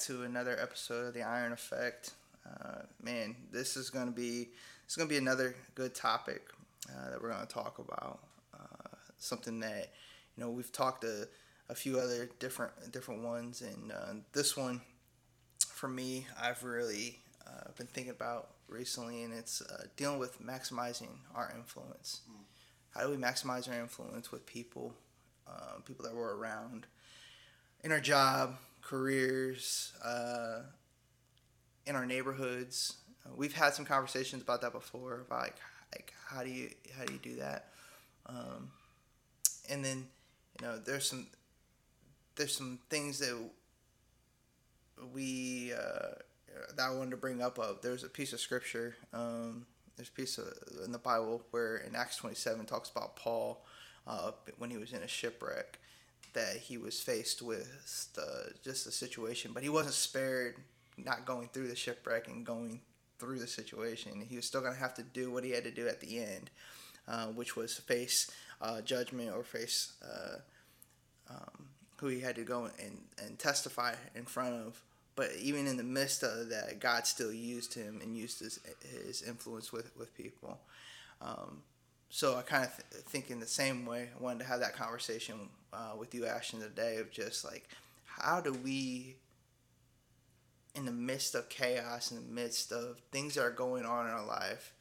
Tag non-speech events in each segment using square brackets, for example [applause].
back to another episode of the Iron Effect. Uh, man, this is gonna be it's gonna be another good topic uh, that we're gonna talk about. Uh, something that you know we've talked a, a few other different different ones, and uh, this one for me I've really uh, been thinking about recently, and it's uh, dealing with maximizing our influence. Mm. How do we maximize our influence with people, people that we're around? in our job, careers, uh, in our neighborhoods. Uh, we've had some conversations about that before. About like, like how do you how do you do that? Um, and then you know there's some there's some things that we uh, that I wanted to bring up. Of there's a piece of scripture. Um, there's a piece of, in the Bible where in Acts 27 talks about Paul uh, when he was in a shipwreck that he was faced with the, just the situation, but he wasn't spared not going through the shipwreck and going through the situation. He was still going to have to do what he had to do at the end, uh, which was face uh, judgment or face uh, um, who he had to go and, and testify in front of. But even in the midst of that, God still used him and used his, his influence with, with people. Um, so I kind of th- think in the same way. I wanted to have that conversation uh, with you, Ashton, today of just like how do we, in the midst of chaos, in the midst of things that are going on in our life,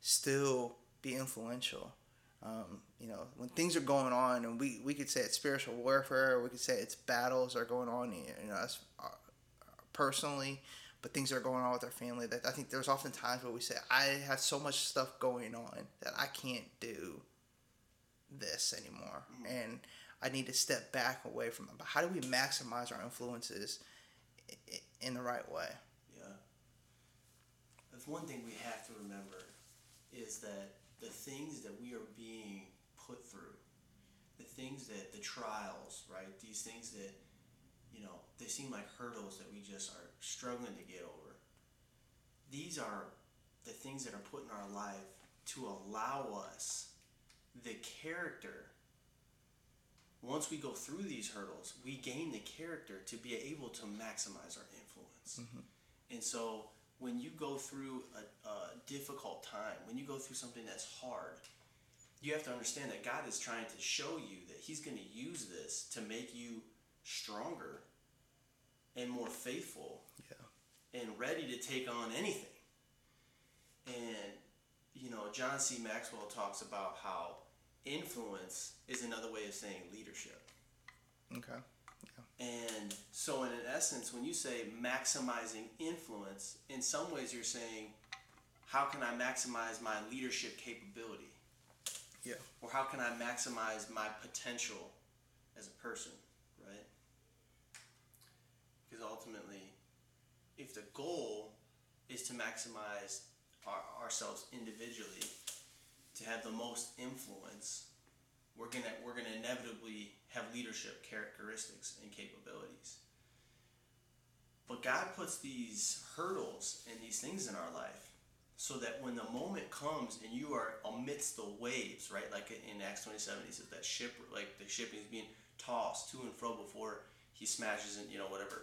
still be influential. Um, you know, when things are going on, and we, we could say it's spiritual warfare, we could say it's battles are going on, know, us uh, personally, but things are going on with our family that I think there's often times where we say, I have so much stuff going on that I can't do this anymore. Mm-hmm. And I need to step back away from it. But how do we maximize our influences in the right way? Yeah. That's one thing we have to remember is that the things that we are being put through, the things that the trials, right? These things that you know, they seem like hurdles that we just are struggling to get over. These are the things that are put in our life to allow us the character. Once we go through these hurdles, we gain the character to be able to maximize our influence. Mm-hmm. And so when you go through a, a difficult time, when you go through something that's hard, you have to understand that God is trying to show you that He's going to use this to make you stronger and more faithful yeah. and ready to take on anything. And, you know, John C. Maxwell talks about how influence is another way of saying leadership. Okay. Yeah. And so, in essence, when you say maximizing influence, in some ways you're saying, how can I maximize my leadership capability? Yeah. Or how can I maximize my potential as a person? Because ultimately, if the goal is to maximize our, ourselves individually, to have the most influence, we're gonna we're gonna inevitably have leadership characteristics and capabilities. But God puts these hurdles and these things in our life so that when the moment comes and you are amidst the waves, right? Like in Acts 27, he says that ship, like the ship is being tossed to and fro before he smashes and you know whatever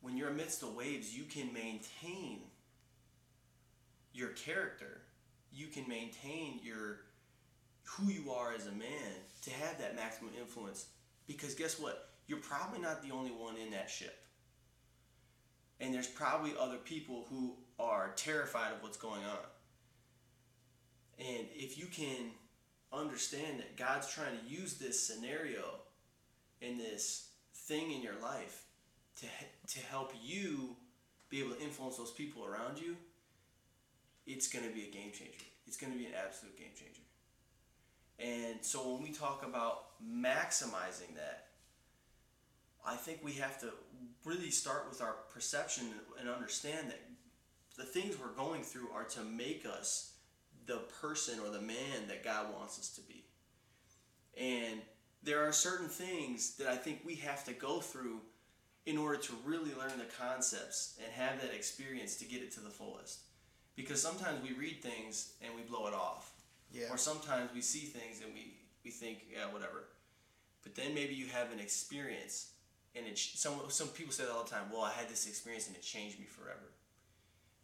when you're amidst the waves, you can maintain your character. You can maintain your who you are as a man to have that maximum influence. Because guess what? You're probably not the only one in that ship. And there's probably other people who are terrified of what's going on. And if you can understand that God's trying to use this scenario and this thing in your life to, to help you be able to influence those people around you, it's going to be a game changer. It's going to be an absolute game changer. And so when we talk about maximizing that, I think we have to really start with our perception and understand that the things we're going through are to make us the person or the man that God wants us to be. And there are certain things that I think we have to go through in order to really learn the concepts and have that experience to get it to the fullest. Because sometimes we read things and we blow it off. Yeah. Or sometimes we see things and we, we think, yeah, whatever. But then maybe you have an experience and it some some people say that all the time. Well, I had this experience and it changed me forever,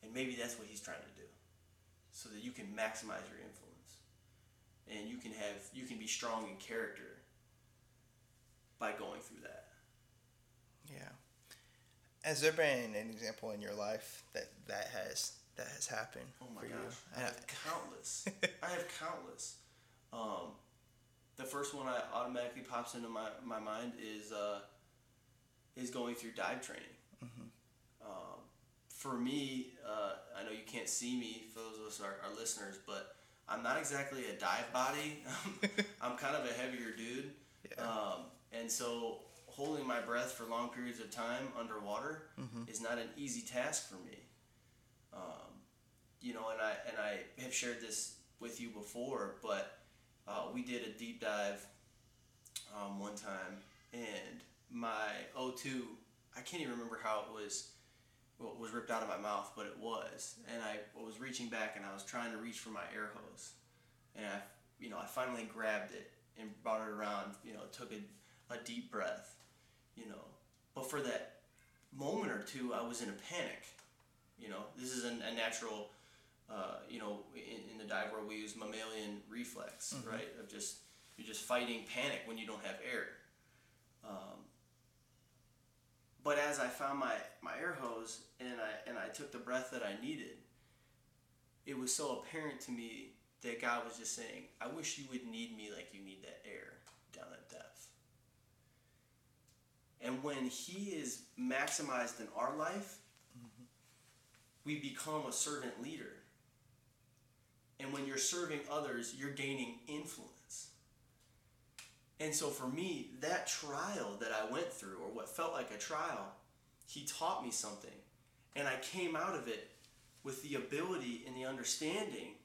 and maybe that's what he's trying to do, so that you can maximize your influence, and you can have you can be strong in character by going through that. Yeah. Has there been an example in your life that that has that has happened Oh my for gosh, you? I have countless. I have countless. Um, the first one that automatically pops into my, my mind is uh, is going through dive training. Um, for me, uh, I know you can't see me for those of us our, our listeners, but I'm not exactly a dive body. [laughs] I'm kind of a heavier dude, Yeah. um, and so holding my breath for long periods of time underwater is not an easy task for me. Um, you know, and I and I have shared this with you before, but uh, we did a deep dive um, one time, and my O2, I can't even remember how it was well, was ripped out of my mouth, but it was, and I was reaching back and I was trying to reach for my air hose, and I, you know, I finally grabbed it and brought it around, you know, took a, a deep breath, you know, but for that moment or two, I was in a panic. You know, this is a, a natural, uh, you know, in, in the dive world we use mammalian reflex, right? Of just you're just fighting panic when you don't have air. Um, but as I found my, my air hose and I and I took the breath that I needed, it was so apparent to me that God was just saying, "I wish you would need me like you need that air down at depth." And when He is maximized in our life, we become a servant leader. And when you're serving others, you're gaining influence. And so for me, that trial that I went through, or what felt like a trial, he taught me something. And I came out of it with the ability and the understanding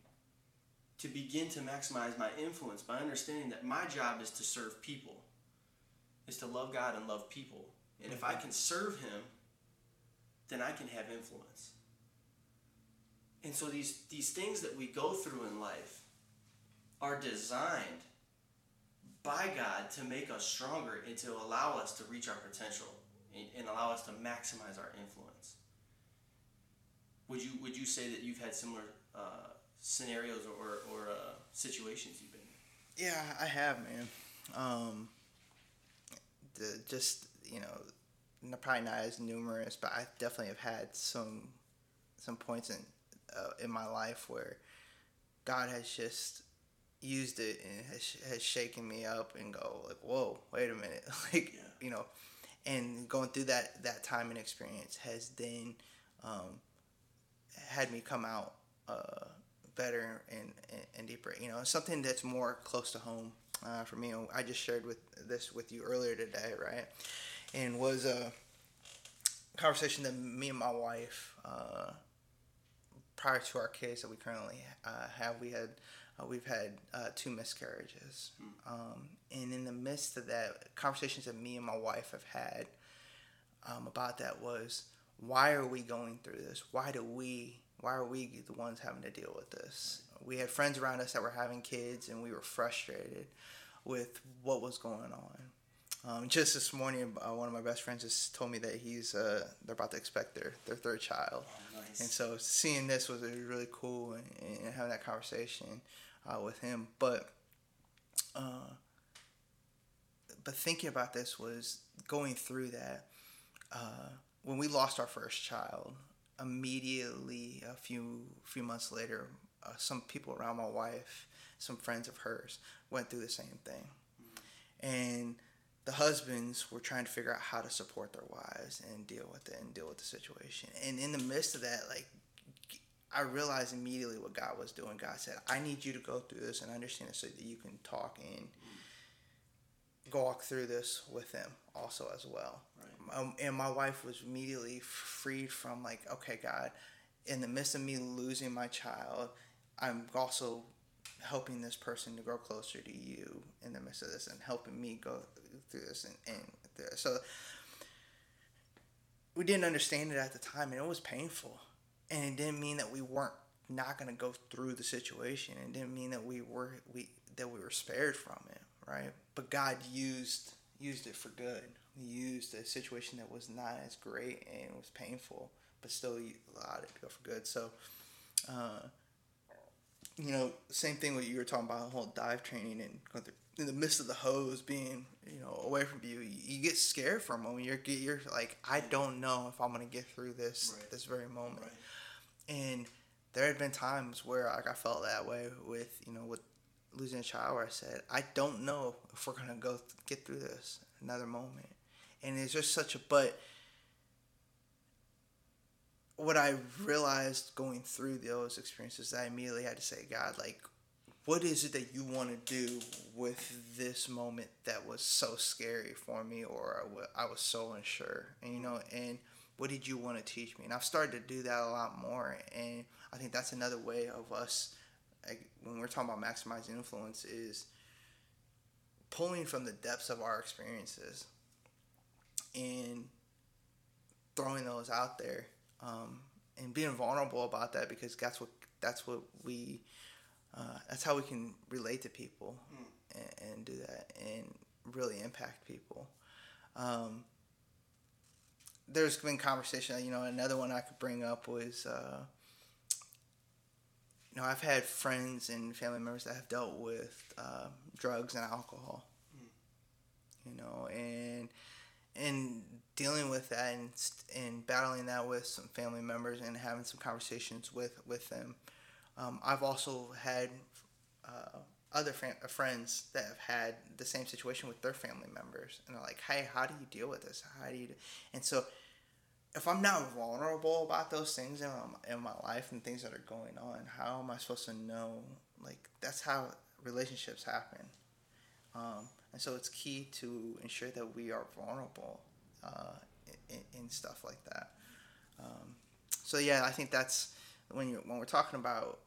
to begin to maximize my influence by understanding that my job is to serve people, is to love God and love people. And if I can serve Him, then I can have influence. And so these, these things that we go through in life are designed by God to make us stronger and to allow us to reach our potential and, and allow us to maximize our influence. Would you would you say that you've had similar uh, scenarios or, or uh, situations you've been in? Yeah, I have, man. Um, the just you know, probably not as numerous, but I definitely have had some some points in uh, in my life where God has just used it and has, has shaken me up and go like, whoa, wait a minute, [laughs] like Yeah. you know, and going through that that time and experience has then um, had me come out uh, better and, and, and deeper. You know, something that's more close to home uh, for me. I just shared with this with you earlier today, right? And was a conversation that me and my wife, uh, prior to our case that we currently uh, have, we had uh, we've had uh, two miscarriages, um, and in the midst of that, conversations that me and my wife have had um, about that was why are we going through this? Why do we? Why are we the ones having to deal with this? We had friends around us that were having kids, and we were frustrated with what was going on. Um, just this morning, uh, one of my best friends just told me that he's uh, they're about to expect their, their third child, nice. and so seeing this was really cool and, and having that conversation uh, with him. But uh, but thinking about this was going through that uh, when we lost our first child. Immediately, a few few months later, uh, some people around my wife, some friends of hers, went through the same thing, and the husbands were trying to figure out how to support their wives and deal with it and deal with the situation. And in the midst of that, like I realized immediately what God was doing. God said, I need you to go through this and understand it so that you can talk and go walk through this with them also as well. Right. Um, and my wife was immediately freed from like, okay, God, in the midst of me losing my child, I'm also helping this person to grow closer to you in the midst of this and helping me go through this and, and this. so we didn't understand it at the time and it was painful and it didn't mean that we weren't not going to go through the situation it didn't mean that we were we that we were spared from it right but god used used it for good he used a situation that was not as great and was painful, but still allowed it to go for good. So, uh, you know, same thing what you were talking about the whole dive training and going through in the midst of the hose being you know away from you, you, you get scared for a moment. You're you're like, I don't know if I'm gonna get through this Right. this very moment. Right. And there had been times where like I felt that way with you know with losing a child where I said I don't know if we're gonna go th- get through this another moment, and it's just such a but. What I realized going through those experiences, I immediately had to say, God, like, what is it that you want to do with this moment that was so scary for me, or I was so unsure, and you know, and what did you want to teach me? And I've started to do that a lot more, and I think that's another way of us, like, when we're talking about maximizing influence, is pulling from the depths of our experiences and throwing those out there, um, and being vulnerable about that because that's what that's what we uh, that's how we can relate to people and, and do that and really impact people. Um, there's been conversation, you know, another one I could bring up was, uh, you know, I've had friends and family members that have dealt with uh, drugs and alcohol, you know, and and dealing with that and and battling that with some family members and having some conversations with with them. Um, I've also had uh, other fam- friends that have had the same situation with their family members, and they're like, "Hey, how do you deal with this? How do you?" Do? And so, if I'm not vulnerable about those things in my, in my life and things that are going on, how am I supposed to know? Like that's how relationships happen. Um, and so it's key to ensure that we are vulnerable uh, in, in stuff like that. Um, so yeah, I think that's when you when we're talking about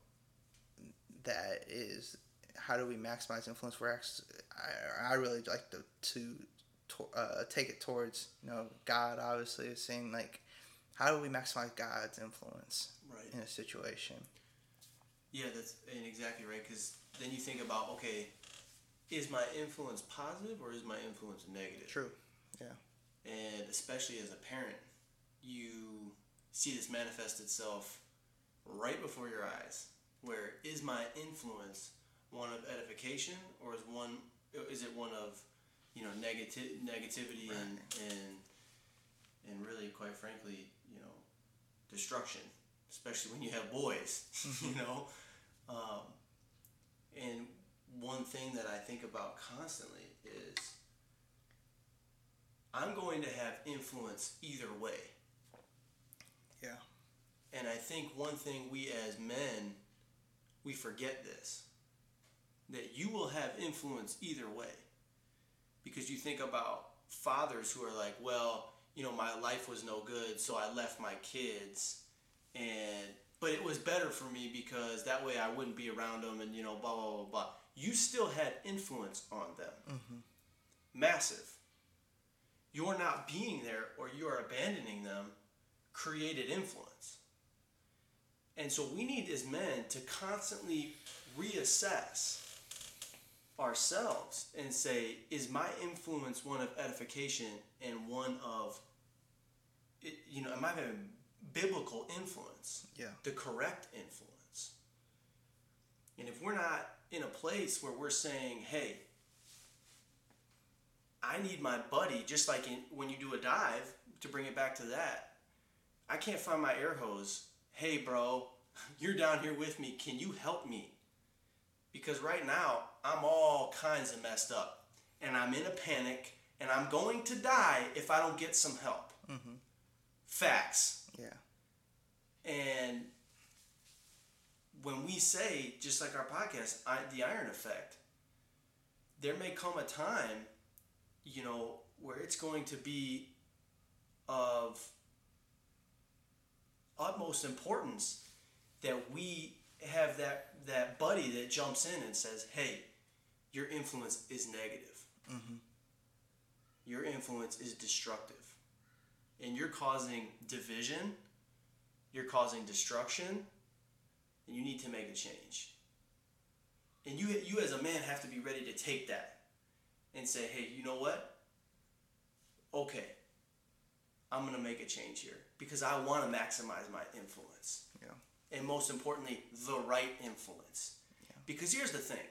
that is how do we maximize influence? We're actually, I, I really like to to uh, take it towards you know God. Obviously, is saying like how do we maximize God's influence Right. in a situation? Yeah, that's and exactly right. Because then you think about, okay, is my influence positive or is my influence negative? True. And especially as a parent, you see this manifest itself right before your eyes. Where is my influence one of edification or is one is it one of you know negati- negativity and and and really quite frankly you know destruction? Especially when you have boys [laughs] you know? Um, and one thing that I think about constantly is going to have influence either way. Yeah. And I think one thing we as men, we forget this that you will have influence either way. Because you think about fathers who are like, well, you know, my life was no good, so I left my kids. And, but it was better for me because that way I wouldn't be around them and, you know, blah, blah, blah, blah. You still had influence on them. Mm-hmm. Massive. Your not being there or you are abandoning them created influence. And so we need as men to constantly reassess ourselves and say, is my influence one of edification and one of, you know, am I having biblical influence? Yeah. The correct influence. And if we're not in a place where we're saying, hey, I need my buddy, just like in, when you do a dive, to bring it back to that. I can't find my air hose. Hey, bro, [laughs] you're down here with me. Can you help me? Because right now, I'm all kinds of messed up. And I'm in a panic. And I'm going to die if I don't get some help. Mm-hmm. Facts. Yeah. And when we say, just like our podcast, I, the iron effect, there may come a time, you know, where it's going to be of utmost importance that we have that that buddy that jumps in and says, "Hey, your influence is negative. Mm-hmm. Your influence is destructive, and you're causing division. You're causing destruction, and you need to make a change. And you you as a man have to be ready to take that and say, "Hey, you know what? okay, I'm gonna make a change here because I want to maximize my influence. Yeah. And most importantly, the right influence. Yeah. Because here's the thing.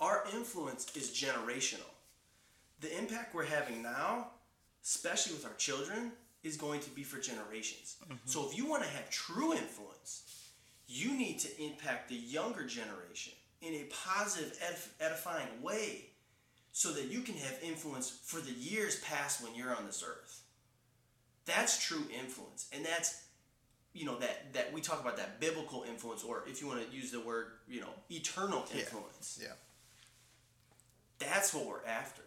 Our influence is generational. The impact we're having now, especially with our children, is going to be for generations. Mm-hmm. So if you want to have true influence, you need to impact the younger generation in a positive, edif- edifying way so that you can have influence for the years past when you're on this earth. That's true influence. And that's you know that that we talk about that biblical influence or if you want to use the word, you know, eternal influence. Yeah. That's what we're after.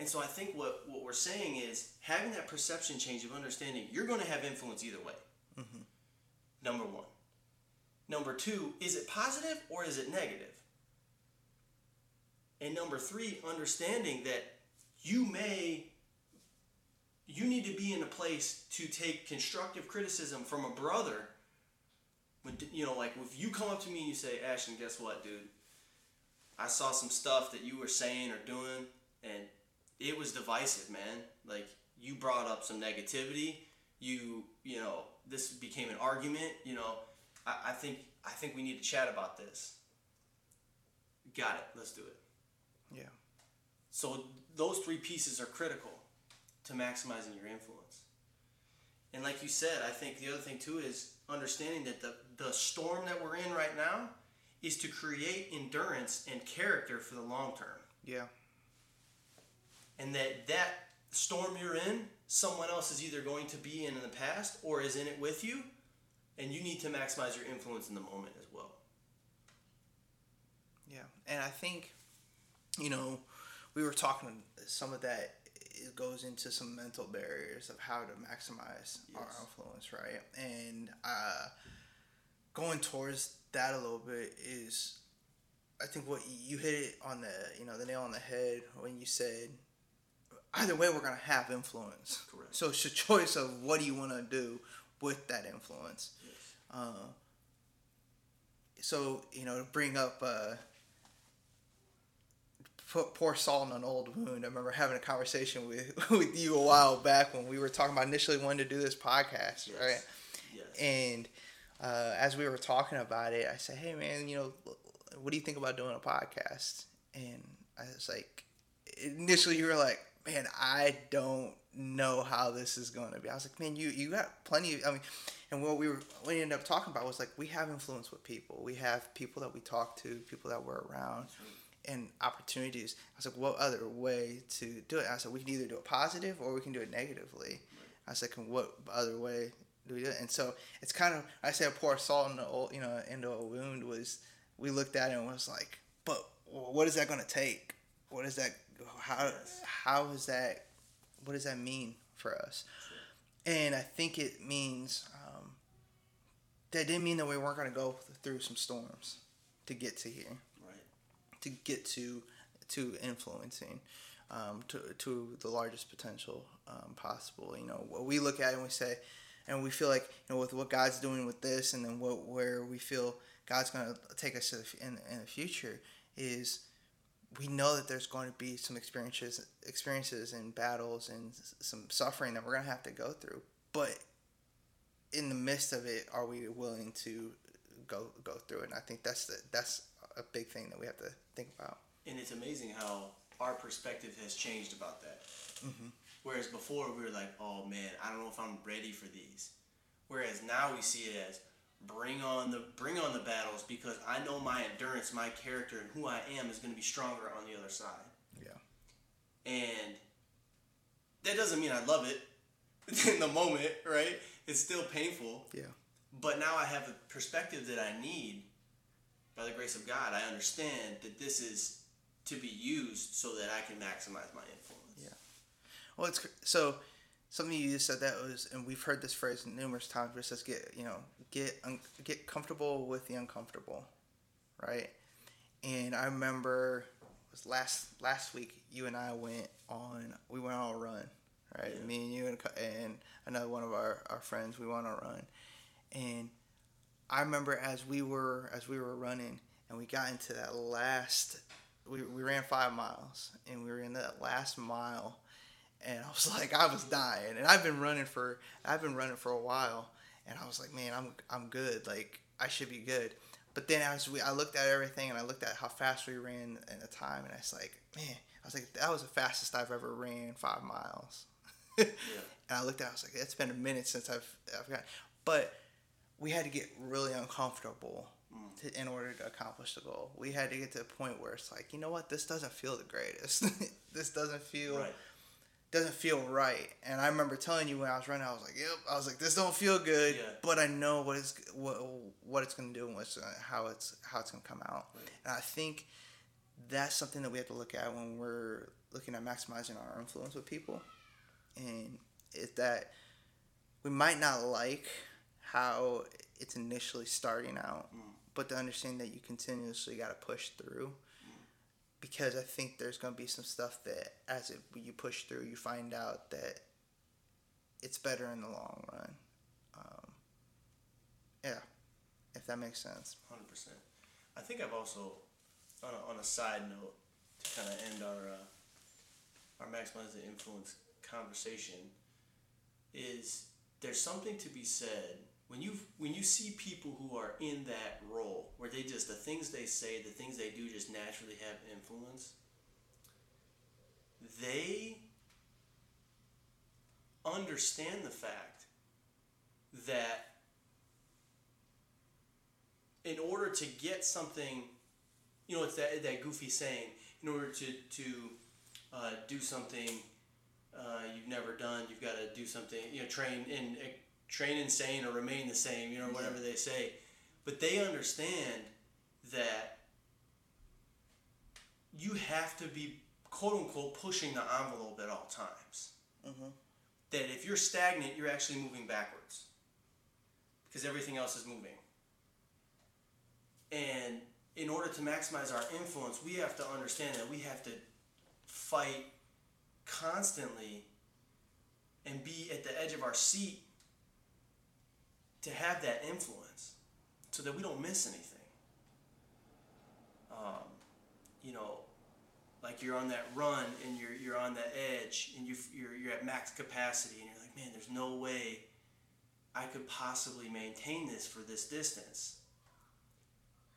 And so I think what, what we're saying is having that perception change of understanding, you're going to have influence either way. Mm-hmm. Number one. Number two, is it positive or is it negative? And number three, understanding that you may, you need to be in a place to take constructive criticism from a brother. When, you know, like if you come up to me and you say, Ashton, guess what, dude? I saw some stuff that you were saying or doing, and it was divisive, man. Like you brought up some negativity. You, you know, this became an argument. You know, I, I think I think we need to chat about this. Got it. Let's do it. Yeah. So those three pieces are critical to maximizing your influence. And like you said, I think the other thing too is understanding that the, the storm that we're in right now is to create endurance and character for the long term. Yeah. And that that storm you're in, someone else is either going to be in in the past or is in it with you, and you need to maximize your influence in the moment as well. Yeah, and I think, you know, we were talking some of that. It goes into some mental barriers of how to maximize our influence, right? And uh, going towards that a little bit is, I think what you hit it on the you know the nail on the head when you said, either way we're gonna have influence. Correct. So it's a choice of what do you want to do with that influence. Yes. Uh, so you know, to bring up uh, put poor salt in an old wound. I remember having a conversation with [laughs] with you a while back when we were talking about initially wanting to do this podcast, Yes. right? Yes. And uh, as we were talking about it, I said, "Hey, man, you know, what do you think about doing a podcast?" And I was like, initially, you were like, "Man, I don't know how this is going to be." I was like, "Man, you you got plenty." Of, I mean, and what we were what we ended up talking about was like we have influence with people. We have people that we talk to, people that we're around, and opportunities. I was like, "What other way to do it?" I said, "We can either do it positive or we can do it negatively." I was like, what other way do we do it?" And so it's kind of I said, "Pour salt in the old, you know into a wound." Was we looked at it and was like, "But what is that going to take? What is that? How how is that? What does that mean for us?" And I think it means um, that didn't mean that we weren't going to go through some storms to get to here. To get to to influencing um, to to the largest potential um, possible. You know, what we look at and we say, and we feel like you know with what God's doing with this, and then what where we feel God's going to take us to the, in in the future is we know that there's going to be some experiences experiences and battles and some suffering that we're going to have to go through, but in the midst of it, are we willing to go go through it? And I think that's the, that's a big thing that we have to think about. And it's amazing how our perspective has changed about that. Mm-hmm. Whereas before we were like, oh man, I don't know if I'm ready for these. Whereas now we see it as bring on the bring on the battles because I know my endurance, my character, and who I am is going to be stronger on the other side. Yeah. And that doesn't mean I love it [laughs] in the moment, right? It's still painful. Yeah. But now I have the perspective that I need by the grace of God. I understand that this is to be used so that I can maximize my influence. Yeah. Well, it's so something you just said that was, and we've heard this phrase numerous times. It says, "Get you know, get un- get comfortable with the uncomfortable," right? And I remember it was last last week you and I went on we went on a run, right? Yeah. Me and you and, and another one of our, our friends we went on a run, and I remember as we were as we were running and we got into that last we, we ran five miles and we were in that last mile and I was [laughs] like, I was dying, and I've been running for I've been running for a while, and I was like, man, I'm I'm good, like I should be good. But then as we, I looked at everything and I looked at how fast we ran in the time, and I was like, man, I was like, that was the fastest I've ever ran five miles. [laughs] yeah. And I looked at, it, I was like, it's been a minute since I've I've got, but we had to get really uncomfortable mm. to, in order to accomplish the goal. We had to get to a point where it's like, you know what, this doesn't feel the greatest. [laughs] this doesn't feel. Right doesn't feel right. And I remember telling you when I was running, I was like, "Yep." I was like, "This don't feel good," yeah. but I know what is what what it's gonna do and what's gonna, how it's how it's gonna come out. Right. And I think that's something that we have to look at when we're looking at maximizing our influence with people, and is that we might not like how it's initially starting out, mm. but to understand that you continuously got to push through because I think there's going to be some stuff that as it you push through, you find out that it's better in the long run. Um, yeah, if that makes sense. Hundred percent. I think I've also, on a, on a side note, to kind of end our uh, our maximize the influence conversation, is there's something to be said when you when you see people who are in that role where they just the things they say the things they do just naturally have influence they understand the fact that in order to get something you know it's that, that goofy saying in order to to uh, do something uh, you've never done you've got to do something you know train in train insane or remain the same, you know, whatever they say. But they understand that you have to be quote unquote pushing the envelope at all times. Mm-hmm. That if you're stagnant, you're actually moving backwards because everything else is moving. And in order to maximize our influence, we have to understand that we have to fight constantly and be at the edge of our seat to have that influence so that we don't miss anything. Um, you know, like you're on that run and you're, you're on the edge and you, you're, you're at max capacity and you're like, man, there's no way I could possibly maintain this for this distance.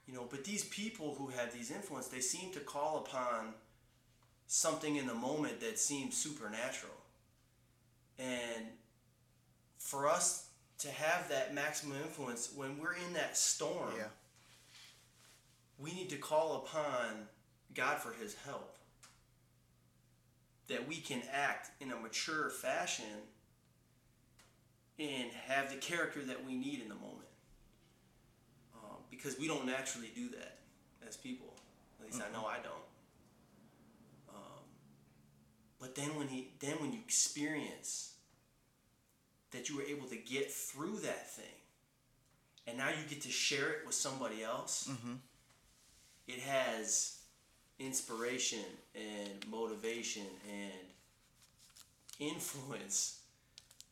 You know, but these people who have these influence, they seem to call upon something in the moment that seems supernatural. And for us to have that maximum influence when we're in that storm. Yeah. We need to call upon God for his help. That we can act in a mature fashion and have the character that we need in the moment. Um, because we don't naturally do that as people. At least mm-hmm. I know I don't. Um, but then when he, then when you experience that you were able to get through that thing. And now you get to share it with somebody else. Mm-hmm. it has inspiration and motivation and influence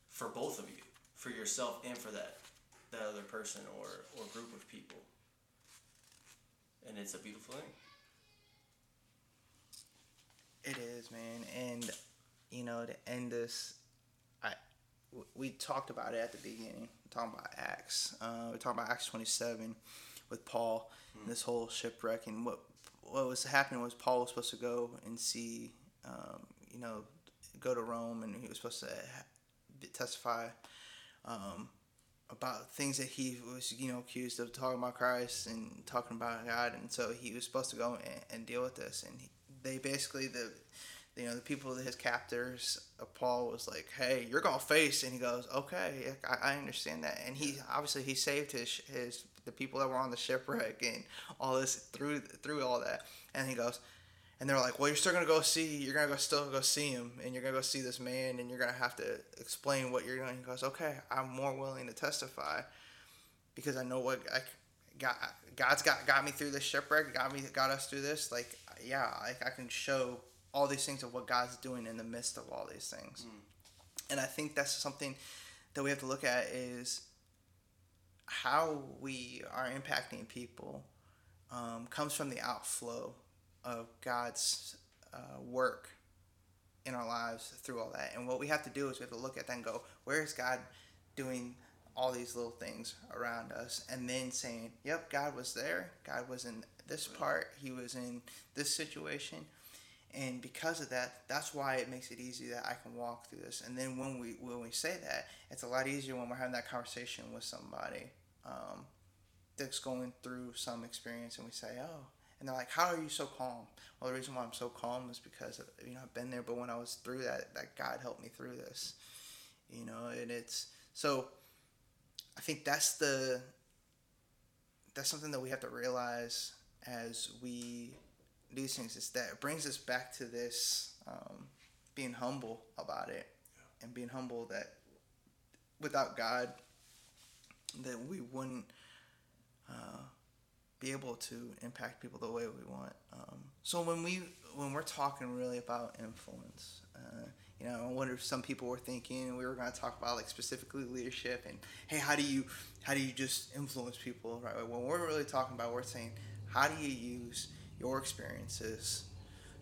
for both of you for yourself and for that that other person or or group of people. And it's a beautiful thing. It is man. And you know to end this we talked about it at the beginning. talking about Acts. Uh, we talked about Acts 27 with Paul mm. and this whole shipwreck. And what what was happening was Paul was supposed to go and see, um, you know, go to Rome, and he was supposed to testify um, about things that he was, you know, accused of talking about Christ and talking about God. And so he was supposed to go and, and deal with this. And he, they basically the you know the people that his captors uh, paul was like hey you're gonna face and he goes okay I, I understand that and he obviously he saved his his the people that were on the shipwreck and all this through through all that and he goes and they're like well you're still gonna go see you're gonna go still go see him and you're gonna go see this man and you're gonna have to explain what you're doing he goes okay i'm more willing to testify because i know what i got god's got got me through this shipwreck got me got us through this like yeah like i can show all these things of what God's doing in the midst of all these things. Mm. And I think that's something that we have to look at is how we are impacting people um, comes from the outflow of God's uh, work in our lives through all that. And what we have to do is we have to look at that and go, where is God doing all these little things around us? And then saying, yep, God was there. God was in this part. He was in this situation. And because of that, that's why it makes it easy that I can walk through this. And then when we when we say that, it's a lot easier when we're having that conversation with somebody um, that's going through some experience, and we say, "Oh," and they're like, "How are you so calm?" Well, the reason why I'm so calm is because you know I've been there, but when I was through that, that God helped me through this. You know, and it's so. I think that's the. That's something that we have to realize as we these things is that it brings us back to this um, being humble about it yeah. and being humble that without God that we wouldn't uh, be able to impact people the way we want. Um, so when we when we're talking really about influence, uh, you know, I wonder if some people were thinking we were going to talk about like specifically leadership and hey, how do you how do you just influence people, right? When we're really talking about, we're saying how do you use your experiences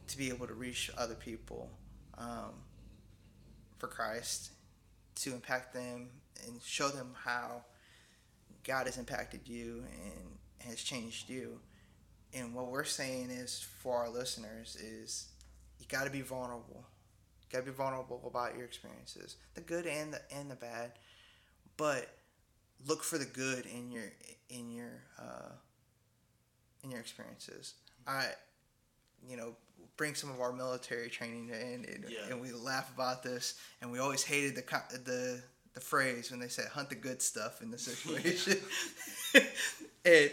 to be able to reach other people um, for Christ, to impact them and show them how God has impacted you and has changed you. And what we're saying is for our listeners is you got to be vulnerable. You got to be vulnerable about your experiences, the good and the and the bad. But look for the good in your in your uh, in your experiences. I, you know, bring some of our military training in, and, yeah. and we laugh about this, and we always hated the the the phrase when they said "hunt the good stuff" in the [laughs] situation. [laughs] and,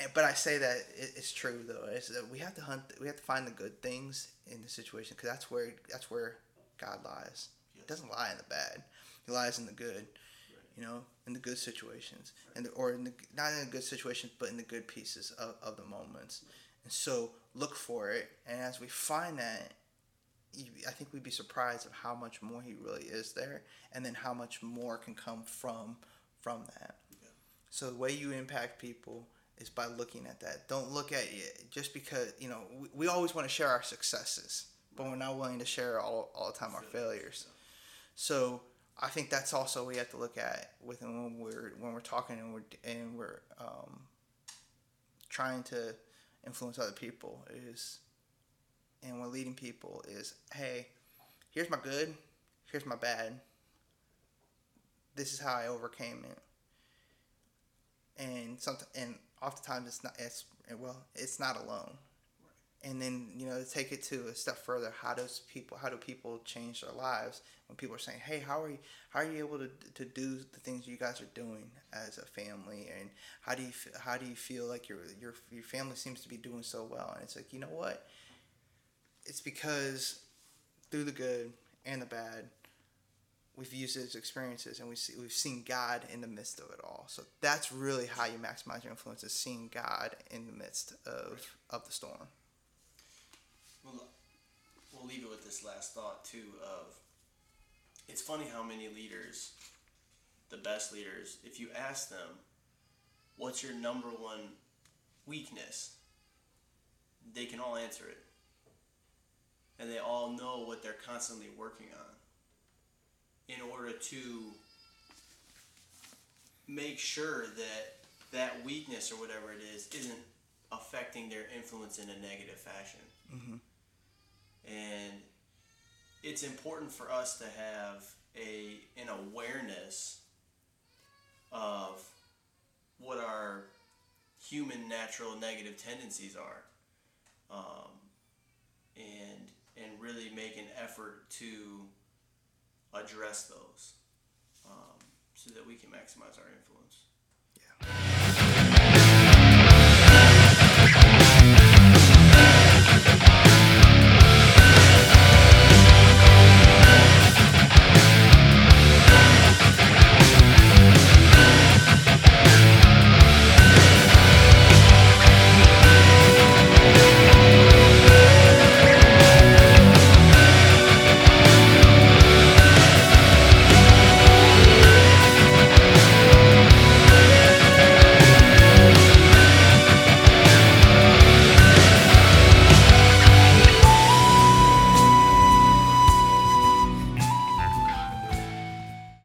and, but I say that it, it's true though. Is that we have to hunt, we have to find the good things in the situation because that's where that's where God lies. Yes. He doesn't lie in the bad; he lies in the good. Right. You know, in the good situations, right. and or in the not in the good situations, but in the good pieces of, of the moments. Right and so look for it. And as we find that, I think we'd be surprised of how much more he really is there, and then how much more can come from from that. Yeah. So the way you impact people is by looking at that. Don't look at it just because you know we, we always want to share our successes, but we're not willing to share all, all the time our failures. So I think that's also we have to look at with when we're when we're talking and we're and we're um, trying to influence other people is and when leading people is hey here's my good here's my bad. This is how i overcame it. And sometimes and oftentimes it's not it's well it's not alone and then you know to take it to a step further how does people how do people change their lives when people are saying hey how are you how are you able to, to do the things you guys are doing as a family and how do you how do you feel like your your your family seems to be doing so well and it's like you know what it's because through the good and the bad we've used those experiences and we see, we've seen God in the midst of it all. So that's really how you maximize your influence is seeing God in the midst of, of the storm. We'll, we'll leave it with this last thought too of it's funny how many leaders, the best leaders, if you ask them, what's your number one weakness, they can all answer it. And they all know what they're constantly working on in order to make sure that that weakness or whatever it is isn't affecting their influence in a negative fashion. Mm-hmm. And it's important for us to have a an awareness of what our human natural negative tendencies are um, and and really make an effort to address those um, so that we can maximize our influence. Yeah